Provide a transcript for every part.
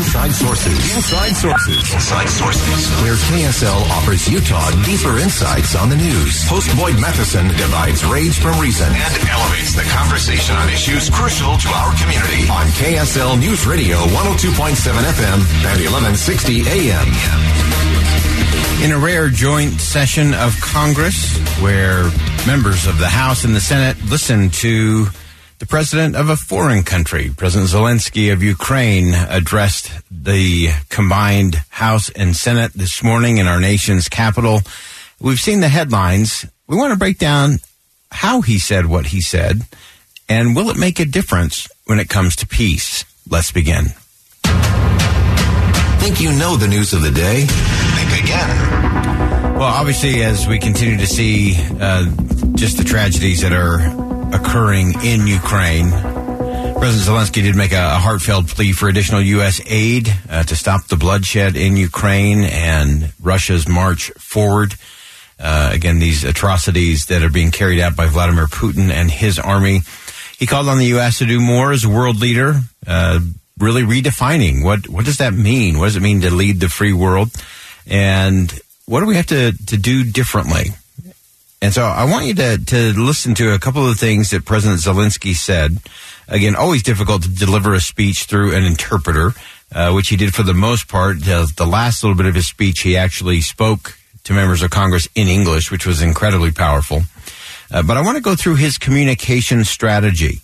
Inside Sources. Inside Sources. Inside Sources. Where KSL offers Utah deeper insights on the news. Host Boyd Matheson divides rage from reason and elevates the conversation on issues crucial to our community. On KSL News Radio 102.7 FM and 1160 AM. In a rare joint session of Congress where members of the House and the Senate listen to the president of a foreign country, President Zelensky of Ukraine, addressed the combined House and Senate this morning in our nation's capital. We've seen the headlines. We want to break down how he said what he said and will it make a difference when it comes to peace? Let's begin. Think you know the news of the day? Think again. Well, obviously, as we continue to see uh, just the tragedies that are occurring in Ukraine. President Zelensky did make a, a heartfelt plea for additional U.S. aid uh, to stop the bloodshed in Ukraine and Russia's march forward. Uh, again, these atrocities that are being carried out by Vladimir Putin and his army. He called on the U.S. to do more as a world leader, uh, really redefining what what does that mean? What does it mean to lead the free world? And what do we have to, to do differently? And so I want you to, to listen to a couple of things that President Zelensky said. Again, always difficult to deliver a speech through an interpreter, uh, which he did for the most part. The, the last little bit of his speech, he actually spoke to members of Congress in English, which was incredibly powerful. Uh, but I want to go through his communication strategy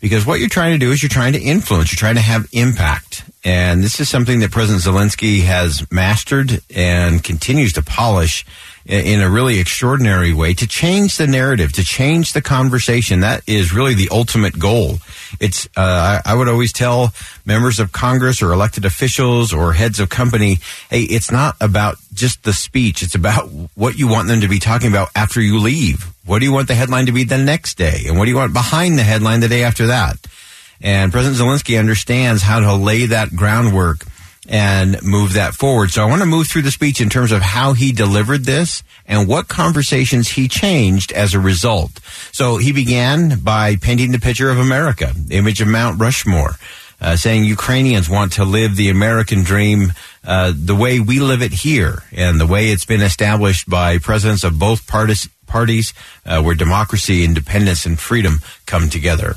because what you're trying to do is you're trying to influence, you're trying to have impact. And this is something that President Zelensky has mastered and continues to polish in a really extraordinary way to change the narrative, to change the conversation. That is really the ultimate goal. It's, uh, I, I, would always tell members of Congress or elected officials or heads of company, hey, it's not about just the speech. It's about what you want them to be talking about after you leave. What do you want the headline to be the next day? And what do you want behind the headline the day after that? And President Zelensky understands how to lay that groundwork and move that forward. So I want to move through the speech in terms of how he delivered this and what conversations he changed as a result. So he began by painting the picture of America, the image of Mount Rushmore. Uh, saying Ukrainians want to live the American dream uh, the way we live it here and the way it's been established by presidents of both parties, parties uh, where democracy, independence, and freedom come together.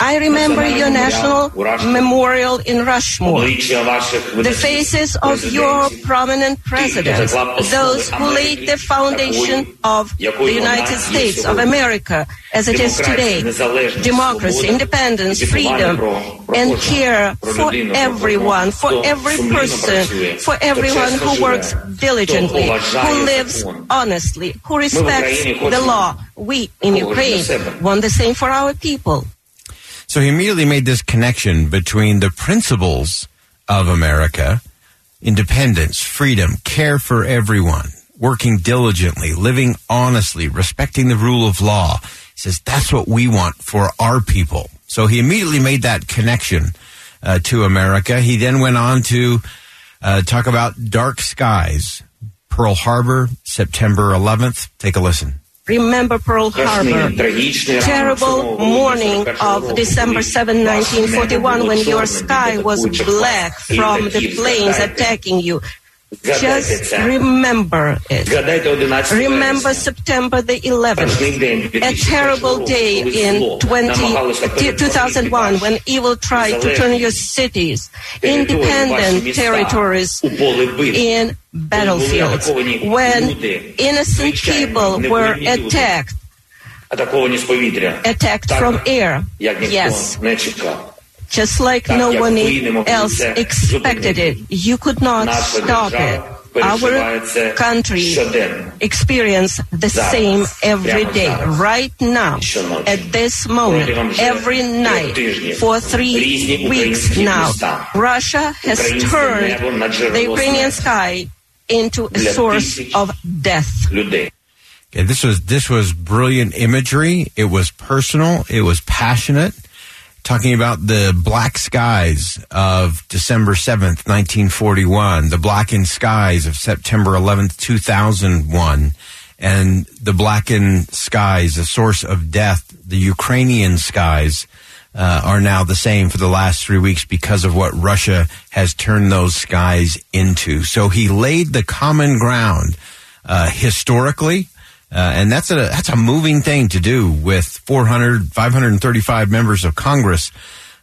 I remember your national memorial in Rushmore. The faces of your prominent presidents, those who laid the foundation of the United States of America as it is today. Democracy, independence, freedom, and care for everyone, for every person, for everyone who works diligently, who lives honestly, who respects the law. We in Ukraine want the same for our people. So he immediately made this connection between the principles of America independence, freedom, care for everyone, working diligently, living honestly, respecting the rule of law. He says that's what we want for our people. So he immediately made that connection uh, to America. He then went on to uh, talk about dark skies, Pearl Harbor, September 11th. Take a listen. Remember Pearl Harbor. Terrible morning of December 7, 1941, when your sky was black from the planes attacking you. Just remember it. Remember September the 11th, a terrible day in 20, 2001 when evil tried to turn your cities, independent territories, in battlefields, when innocent people were attacked, attacked from air. Yes just like no one else expected it. You could not stop it. Our country experience the same every day, right now, at this moment, every night, for three weeks now. Russia has turned the Ukrainian sky into a source of death. Okay, this was this was brilliant imagery. It was personal. It was passionate talking about the black skies of December 7th, 1941, the blackened skies of September 11th, 2001, and the blackened skies, a source of death, the Ukrainian skies, uh, are now the same for the last three weeks because of what Russia has turned those skies into. So he laid the common ground uh, historically uh, and that's a that's a moving thing to do with 400 535 members of Congress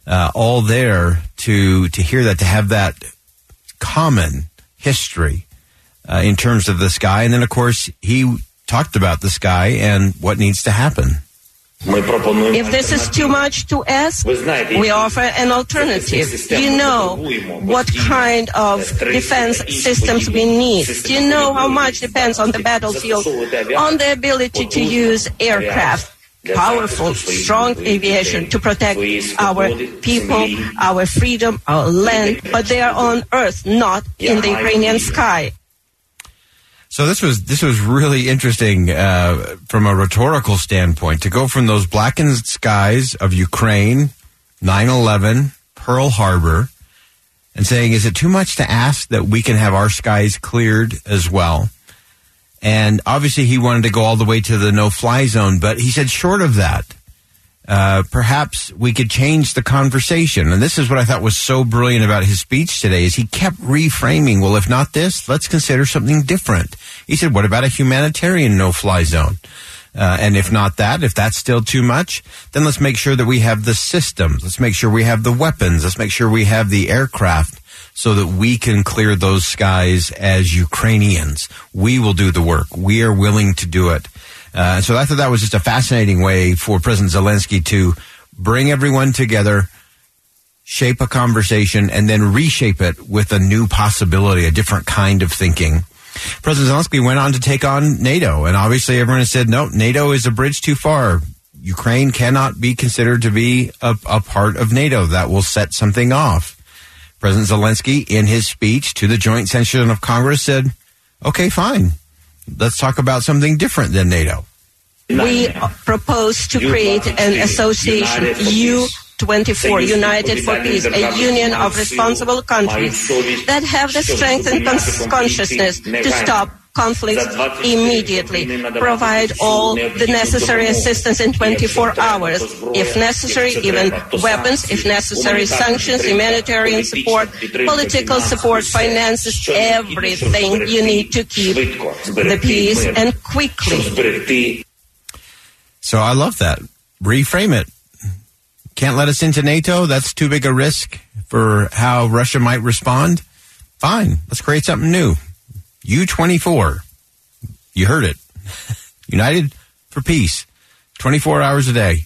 uh, all there to to hear that to have that common history uh, in terms of this guy and then of course he talked about this guy and what needs to happen if this is too much to ask, we offer an alternative. Do you know what kind of defense systems we need? Do you know how much depends on the battlefield, on the ability to use aircraft? Powerful, strong aviation to protect our people, our freedom, our land, but they are on earth, not in the Ukrainian sky. So this was this was really interesting uh, from a rhetorical standpoint to go from those blackened skies of Ukraine, 9/11, Pearl Harbor, and saying, "Is it too much to ask that we can have our skies cleared as well?" And obviously, he wanted to go all the way to the no-fly zone, but he said, short of that, uh, perhaps we could change the conversation. And this is what I thought was so brilliant about his speech today is he kept reframing, well, if not this, let's consider something different. He said, what about a humanitarian no-fly zone? Uh, and if not that, if that's still too much, then let's make sure that we have the systems. Let's make sure we have the weapons. Let's make sure we have the aircraft so that we can clear those skies as Ukrainians. We will do the work. We are willing to do it. Uh, so I thought that was just a fascinating way for President Zelensky to bring everyone together, shape a conversation, and then reshape it with a new possibility, a different kind of thinking. President Zelensky went on to take on NATO, and obviously everyone has said, no, NATO is a bridge too far. Ukraine cannot be considered to be a, a part of NATO. That will set something off. President Zelensky, in his speech to the joint session of Congress, said, okay, fine let's talk about something different than NATO. We propose to create an association, U24, United for Peace, a union of responsible countries that have the strength and consciousness to stop conflicts immediately, provide all the necessary assistance in 24 hours, if necessary, even weapons, if necessary, sanctions, humanitarian support, political support, finances, everything you need to keep the peace and quickly. So I love that. Reframe it. Can't let us into NATO. That's too big a risk for how Russia might respond. Fine. Let's create something new. U24. You heard it. United for Peace. 24 hours a day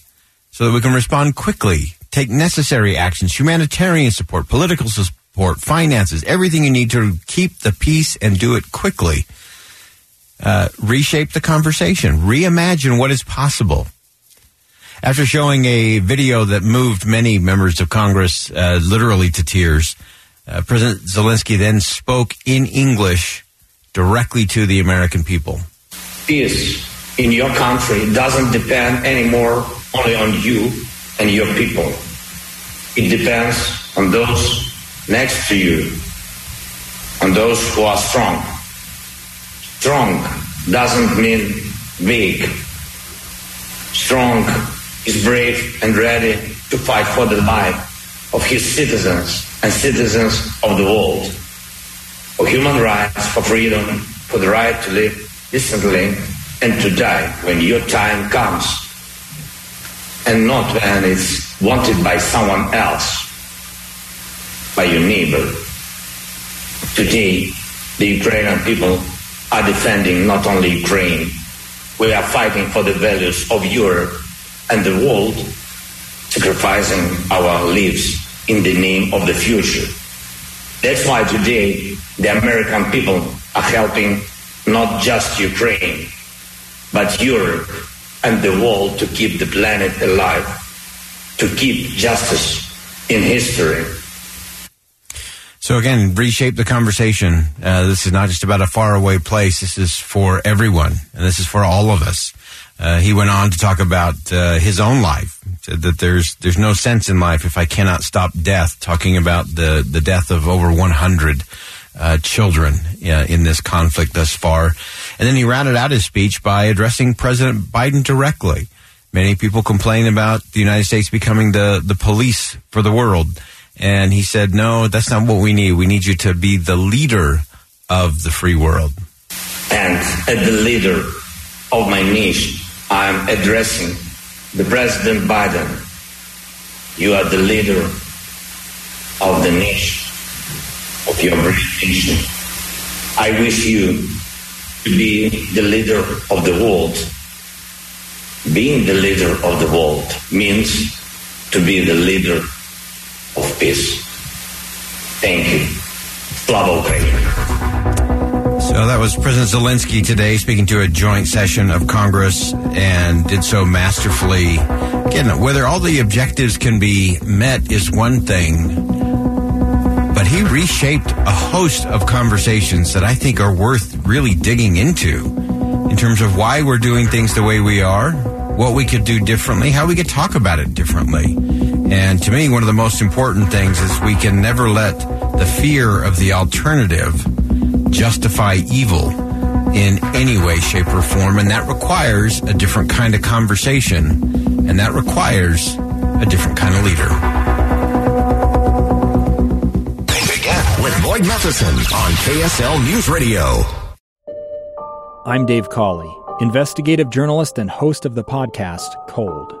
so that we can respond quickly, take necessary actions, humanitarian support, political support, finances, everything you need to keep the peace and do it quickly. Uh, reshape the conversation, reimagine what is possible. After showing a video that moved many members of Congress uh, literally to tears, uh, President Zelensky then spoke in English directly to the American people. Peace in your country doesn't depend anymore only on you and your people. It depends on those next to you, on those who are strong. Strong doesn't mean big. Strong is brave and ready to fight for the life of his citizens and citizens of the world. For human rights, for freedom, for the right to live decently and to die when your time comes and not when it's wanted by someone else, by your neighbor. Today, the Ukrainian people are defending not only Ukraine, we are fighting for the values of Europe and the world, sacrificing our lives in the name of the future. That's why today the American people are helping not just Ukraine, but Europe and the world to keep the planet alive, to keep justice in history. So again, reshape the conversation. Uh, this is not just about a faraway place. This is for everyone, and this is for all of us. Uh, he went on to talk about uh, his own life. Said that there's there's no sense in life if I cannot stop death. Talking about the the death of over 100 uh, children uh, in this conflict thus far, and then he rounded out his speech by addressing President Biden directly. Many people complain about the United States becoming the the police for the world, and he said, "No, that's not what we need. We need you to be the leader of the free world." And as the leader of my nation, I'm addressing the President Biden. You are the leader of the nation, of your great nation. I wish you to be the leader of the world. Being the leader of the world means to be the leader of peace. Thank you. Slava Ukraine. So that was President Zelensky today speaking to a joint session of Congress and did so masterfully. Again, whether all the objectives can be met is one thing, but he reshaped a host of conversations that I think are worth really digging into in terms of why we're doing things the way we are, what we could do differently, how we could talk about it differently. And to me, one of the most important things is we can never let the fear of the alternative justify evil in any way, shape, or form. And that requires a different kind of conversation. And that requires a different kind of leader. Begin with Boyd Matheson on KSL News Radio. I'm Dave Cawley, investigative journalist and host of the podcast Cold.